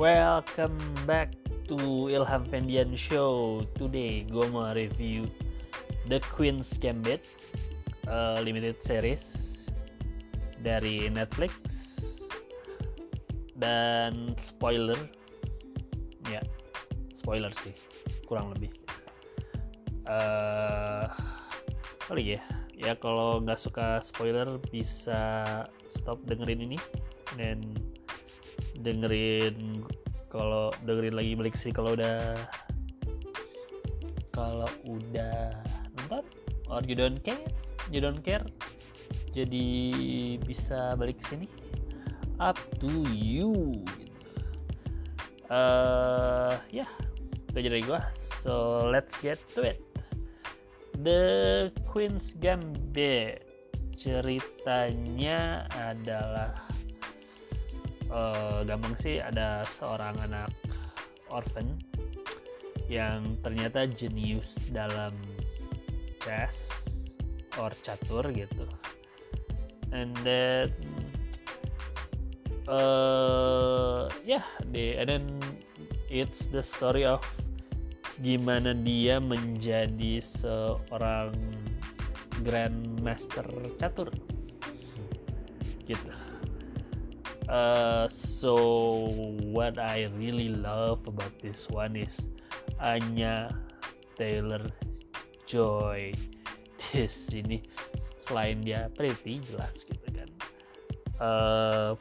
Welcome back to Ilham Fendian Show. Today gue mau review The Queen's Gambit uh, limited series dari Netflix dan spoiler ya spoiler sih kurang lebih uh, kali ya ya kalau nggak suka spoiler bisa stop dengerin ini dan dengerin kalau dengerin lagi balik sih kalau udah kalau udah nonton. Or you don't care you don't care. Jadi bisa balik ke sini. Up to you. Uh, ya yeah, itu dari gua. So let's get to it. The Queen's Gambit ceritanya adalah uh, gampang sih ada seorang anak orphan yang ternyata jenius dalam chess or catur gitu. And then uh, yeah and then it's the story of gimana dia menjadi seorang grandmaster catur. Gitu uh, so what I really love about this one is Anya Taylor Joy. Di sini selain dia pretty jelas gitu kan. Uh,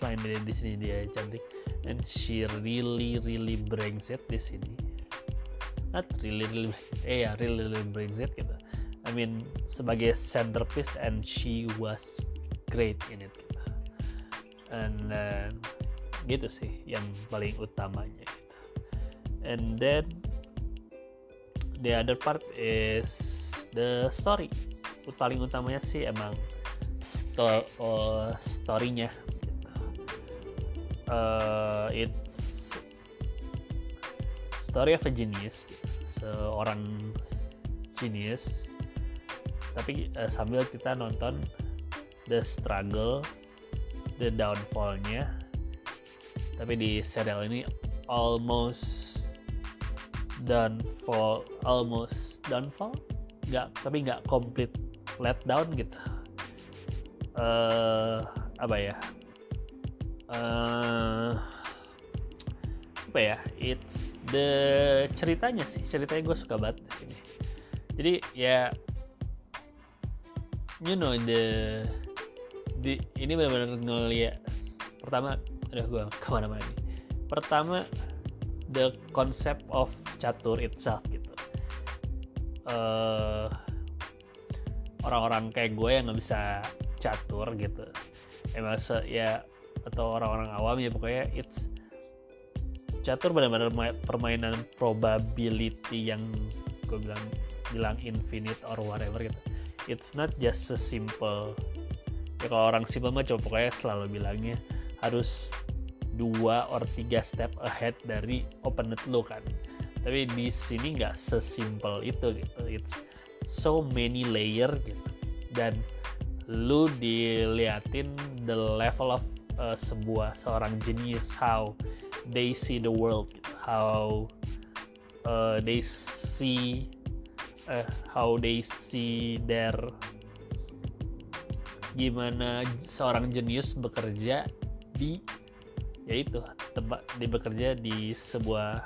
selain dia di sini dia cantik. And she really really brings it di sini. Not really really eh ya really really brings it gitu. I mean sebagai centerpiece and she was great in it. And then gitu sih yang paling utamanya gitu and then the other part is the story paling utamanya sih emang sto uh, storynya gitu. uh, it's story of a genius gitu. seorang genius tapi uh, sambil kita nonton the struggle the downfallnya. Tapi di serial ini almost downfall almost downfall? Nggak tapi nggak complete let down gitu. Uh, apa ya? Uh, apa ya? It's the ceritanya sih. Ceritanya gue suka banget di sini. Jadi ya you know the di ini benar-benar ngeliat pertama ada gue ke mana-mana nih pertama the concept of catur itself gitu. Uh, orang-orang kayak gue yang nggak bisa catur gitu. Emang se ya atau orang-orang awam ya pokoknya it's catur benar-benar permainan probability yang gue bilang bilang infinite or whatever gitu. It's not just a simple ya kalau orang simple mah coba pokoknya selalu bilangnya harus dua or tiga step ahead dari opponent lo kan. Tapi di sini nggak sesimpel itu gitu. It's so many layer gitu. Dan lu diliatin the level of uh, sebuah seorang genius how they see the world gitu. how uh, they see uh, how they see their gimana seorang jenius bekerja di yaitu tempat di bekerja di sebuah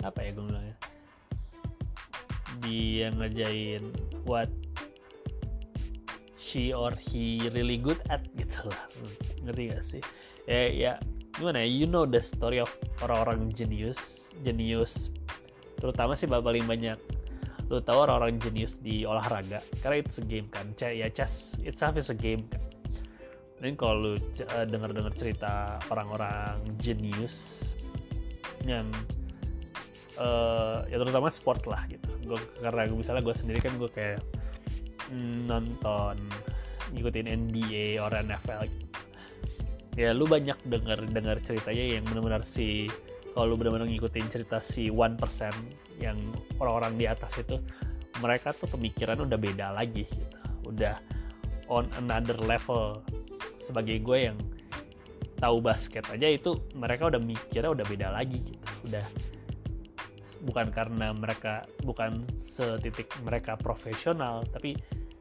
apa ya gue bilangnya dia ngerjain what she or he really good at gitu lah. Ngerti gak sih? Ya ya gimana ya? You know the story of orang-orang jenius jenius terutama sih paling banyak lu tahu orang-orang jenius di olahraga? Karena it's a game kan? Ya chess itself is a game kan? Dan kalau lu uh, dengar-dengar cerita orang-orang jenius yang uh, ya terutama sport lah gitu. Gue karena gue misalnya gue sendiri kan gue kayak nonton ngikutin NBA or NFL gitu. ya lu banyak dengar dengar ceritanya yang benar-benar si kalau lu benar-benar ngikutin cerita si one percent yang orang-orang di atas itu mereka tuh pemikiran udah beda lagi. Gitu udah on another level. Sebagai gue yang tahu basket aja itu mereka udah mikirnya udah beda lagi. Gitu udah bukan karena mereka bukan setitik mereka profesional tapi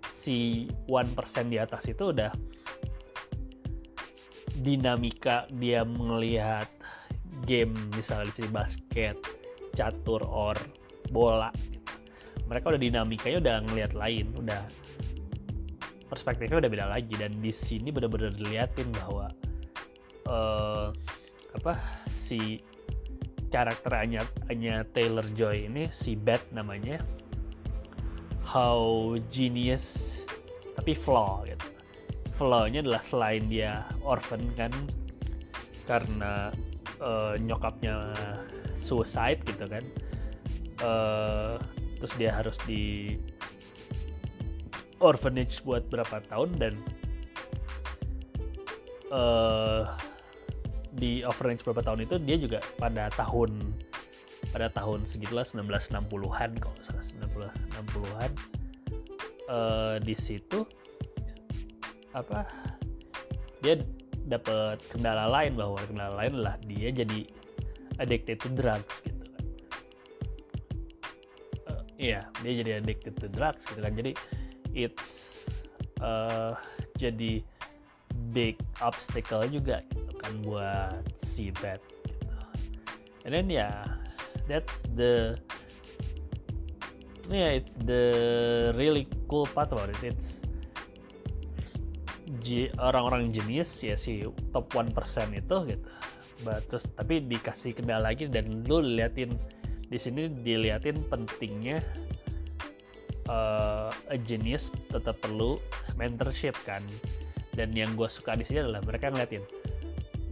si one persen di atas itu udah dinamika dia melihat game misalnya di basket catur or bola. Mereka udah dinamikanya udah ngelihat lain udah perspektifnya udah beda lagi. Dan di sini benar-benar diliatin bahwa uh, apa si karakter hanya hanya Taylor Joy ini si Beth namanya how genius tapi flaw gitu. Flawnya adalah selain dia orphan kan karena uh, nyokapnya suicide gitu kan. Uh, terus dia harus di orphanage buat berapa tahun dan uh, di orphanage berapa tahun itu dia juga pada tahun pada tahun segitulah 1960-an kalau salah 1960-an uh, di situ apa dia dapat kendala lain bahwa kendala lain lah dia jadi addicted to drugs gitu kan. Uh, iya dia jadi addicted to drugs gitu kan. Jadi it's uh, jadi big obstacle juga gitu kan buat si gitu. and then ya yeah, that's the yeah it's the really cool part about it. It's orang-orang jenis ya si top 1% itu gitu. But, terus tapi dikasih kendala lagi dan lu liatin di sini diliatin pentingnya uh, a genius tetap perlu mentorship kan. Dan yang gue suka di sini adalah mereka ngeliatin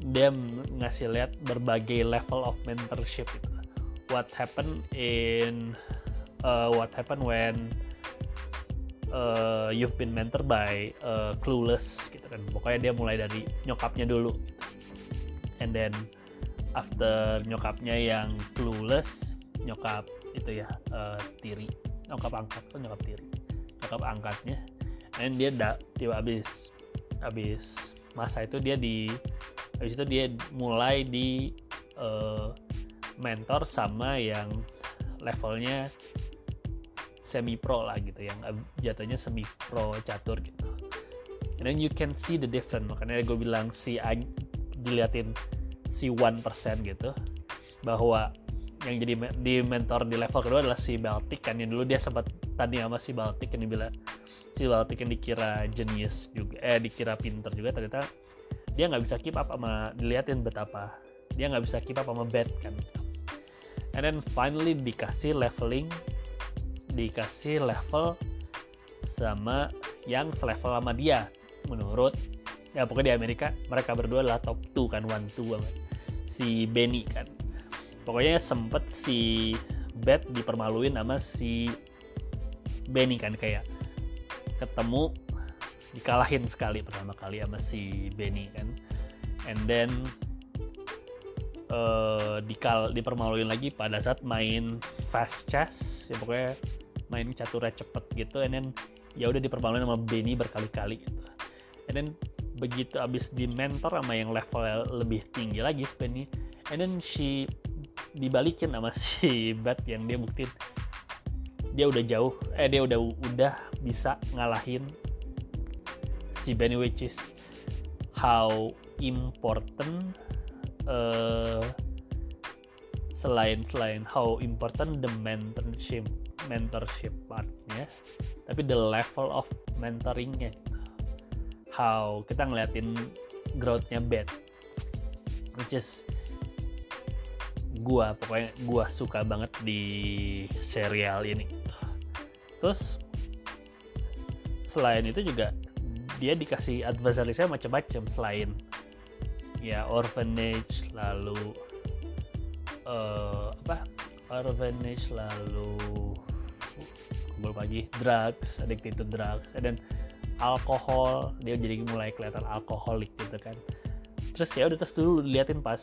dia ngasih lihat berbagai level of mentorship itu what happened in uh, what happened when uh, you've been mentored by uh, clueless gitu kan. Pokoknya dia mulai dari nyokapnya dulu. And then after nyokapnya yang clueless nyokap itu ya uh, tiri. Nyokap angkat tuh nyokap tiri. Nyokap angkatnya. Dan dia da, tiba abis abis masa itu dia di abis itu dia mulai di uh, mentor sama yang levelnya semi pro lah gitu yang jatuhnya semi pro catur gitu. And then you can see the difference makanya gue bilang si diliatin si one percent gitu bahwa yang jadi di mentor di level kedua adalah si Baltic kan yang dulu dia sempat tadi sama si Baltic yang dibilang si Baltic yang dikira genius juga eh dikira pinter juga ternyata dia nggak bisa keep up sama diliatin betapa dia nggak bisa keep up sama bad kan. And then finally dikasih leveling dikasih level sama yang selevel sama dia. Menurut ya pokoknya di Amerika mereka berdua adalah top 2 kan one two si Benny kan. Pokoknya sempet si Beth dipermaluin sama si Benny kan kayak ketemu dikalahin sekali pertama kali sama si Benny kan. And then uh, dikal dipermaluin lagi pada saat main fast chess ya pokoknya main caturnya cepet gitu and then ya udah dipermaluin sama Benny berkali-kali gitu. And then begitu abis di mentor sama yang level lebih tinggi lagi Benny and then she dibalikin sama si Bat yang dia buktiin dia udah jauh eh dia udah udah bisa ngalahin si Benny which is how important uh, selain selain how important the mentorship mentorship partnya tapi the level of mentoringnya. How kita ngeliatin growthnya bad which is gua pokoknya gua suka banget di serial ini. Terus selain itu juga dia dikasih advisory saya macam-macam selain ya orphanage lalu uh, apa? Orphanage lalu kumpul pagi drugs addicted to drugs dan alkohol dia jadi mulai kelihatan alkoholik gitu kan. Terus ya udah terus dulu liatin pas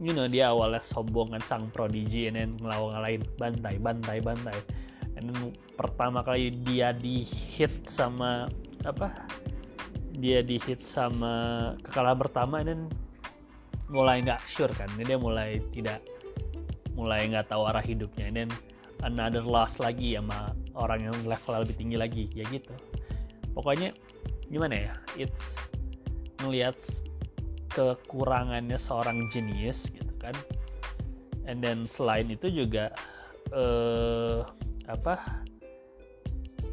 you know dia awalnya sombong kan sang prodigi and then ngelawan ngalahin bantai bantai bantai. And then pertama kali dia di hit sama apa dia di hit sama kekalahan pertama dan mulai nggak sure kan ini dia mulai tidak mulai nggak tahu arah hidupnya. Dan another loss lagi sama orang yang level lebih tinggi lagi. Ya gitu. Pokoknya gimana ya? It's ngelihat kekurangannya seorang jenius gitu kan. And then selain itu juga uh, apa?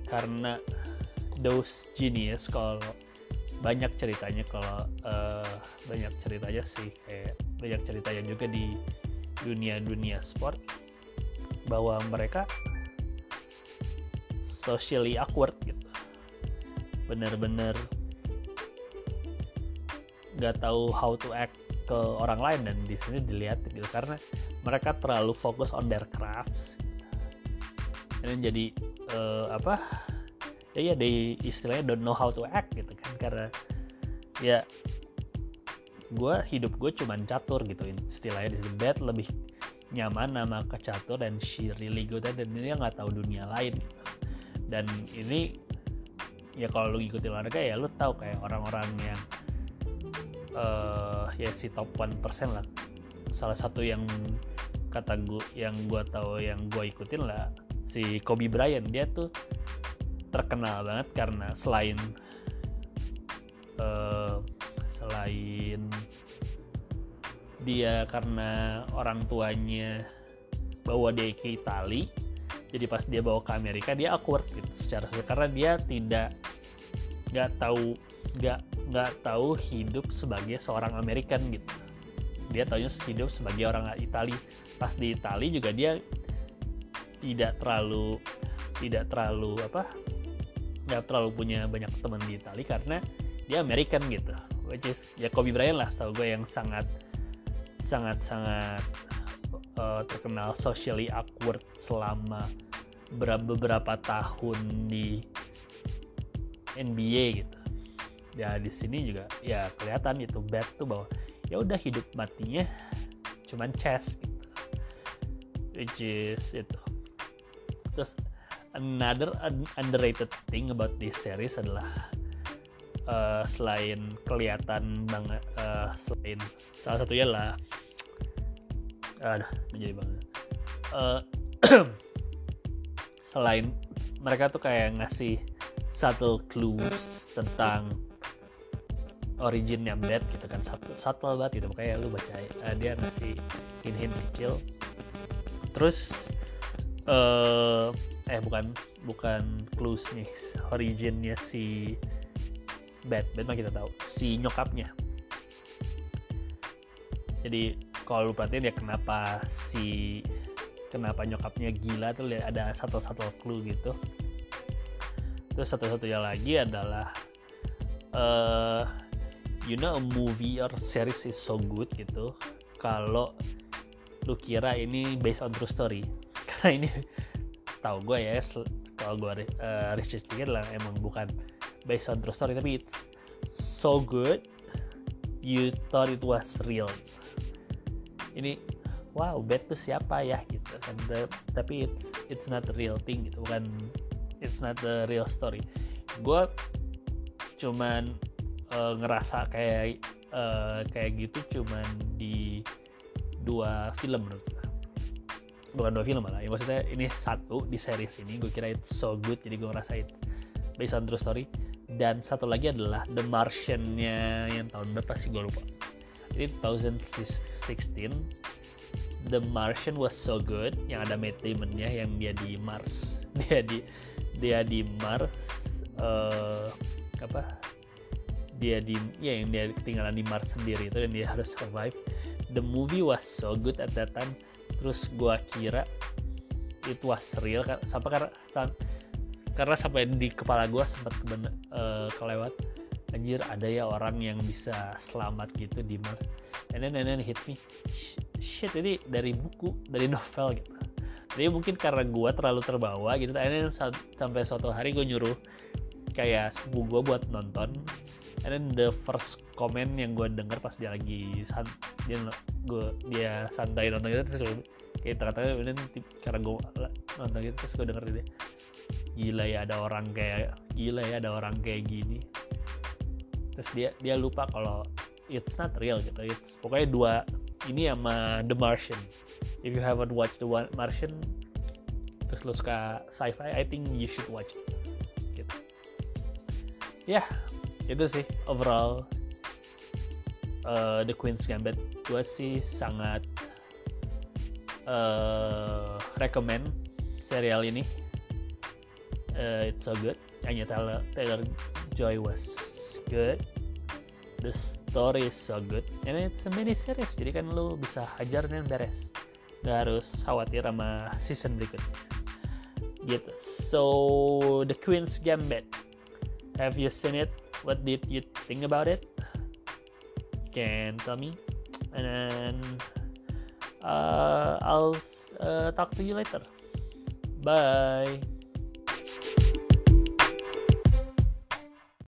Karena those genius kalau banyak ceritanya kalau uh, banyak ceritanya sih kayak banyak ceritanya juga di dunia dunia sport bahwa mereka socially awkward gitu. Bener-bener nggak tahu how to act ke orang lain dan di sini dilihat gitu karena mereka terlalu fokus on their crafts. Gitu. ini jadi uh, apa? Ya ya they istilahnya don't know how to act gitu kan karena ya gue hidup gue cuman catur gitu istilahnya di bed lebih nyaman nama kecatur dan she really good dan ini nggak tahu dunia lain. Dan ini ya kalau lu ngikutin olahraga ya lu tahu kayak orang-orang yang uh, ya si top 1% lah. Salah satu yang kata gue yang gue tahu yang gue ikutin lah si Kobe Bryant. Dia tuh terkenal banget karena selain uh, selain dia karena orang tuanya bawa dia ke Itali. Jadi pas dia bawa ke Amerika dia awkward gitu secara karena dia tidak nggak tahu nggak nggak tahu hidup sebagai seorang American gitu. Dia tahunya hidup sebagai orang Itali. Pas di Itali juga dia tidak terlalu tidak terlalu apa nggak terlalu punya banyak teman di Italia karena dia American gitu. Which is ya Kobe Bryant lah setahu gue yang sangat sangat sangat uh, terkenal socially awkward selama beberapa tahun di NBA gitu. Ya di sini juga ya kelihatan itu bad tuh bahwa ya udah hidup matinya cuman chess gitu. Which is itu. Terus another underrated thing about this series adalah uh, selain kelihatan banget uh, selain salah satunya lah ada menjadi banget. Uh, selain mereka tuh kayak ngasih subtle clues tentang originnya bad gitu kan subtle, subtle banget gitu. Makanya lu baca uh, dia ngasih hint-hint kecil. Terus uh, eh bukan bukan clues nih originnya si Bad Batman kita tahu si nyokapnya. Jadi kalau lu perhatiin ya kenapa si kenapa nyokapnya gila tuh ada satu-satu clue gitu. Terus satu-satunya lagi adalah uh, you know a movie or series is so good gitu kalau lu kira ini based on true story. Karena ini setahu gue ya kalau gue uh, research dikit lah emang bukan based on true story tapi it's so good you thought it was real ini wow bet tuh siapa ya? Gitu kan. Tapi it's it's not the real thing gitu bukan it's not the real story. Gue cuman uh, ngerasa kayak uh, kayak gitu cuman di dua film menurut gue bukan dua film malah ya maksudnya ini satu di series ini gue kira it's so good jadi gue ngerasa it's based on true story. Dan satu lagi adalah The Martian-nya yang tahun berapa sih? Gue lupa 2016 The Martian was so good yang ada Matt Damon-nya yang dia di Mars. Dia di dia di Mars uh, apa? Dia di ya yang dia ketinggalan di Mars sendiri itu dan dia harus survive. The movie was so good at that time. Terus gue kira itu was real sampai karena karena sampai di kepala gue sempat uh, kelewat anjir ada ya orang yang bisa selamat gitu di Mars and then, and then hit me. Shit ini dari buku dari novel gitu. Jadi mungkin karena gue terlalu terbawa gitu and then sampai suatu hari gue nyuruh kayak sepupu gue buat nonton. And then the first comment yang gue denger pas dia lagi san dia gue dia santai nonton itu terus kayak tengah-tengah kemudian karena gue nonton gitu terus gue denger dia gila ya ada orang kayak gila ya ada orang kayak gini terus dia dia lupa kalau it's not real gitu. It's pokoknya dua ini sama The Martian. If you haven't watched The Martian terus lo suka sci-fi I think you should watch it. Gitu. Ya yeah, itu sih overall uh, The Queen's Gambit. Gue sih sangat uh, recommend serial ini. Uh, it's so good. Anya Taylor, Taylor Joy was good. The story is so good. And it's a mini series jadi kan lu bisa hajar dan beres. Gak harus khawatir sama season berikutnya gitu. So the Queen's Gambit. Have you seen it? What did you think about it? Can tell me. And then uh, I'll uh, talk to you later. Bye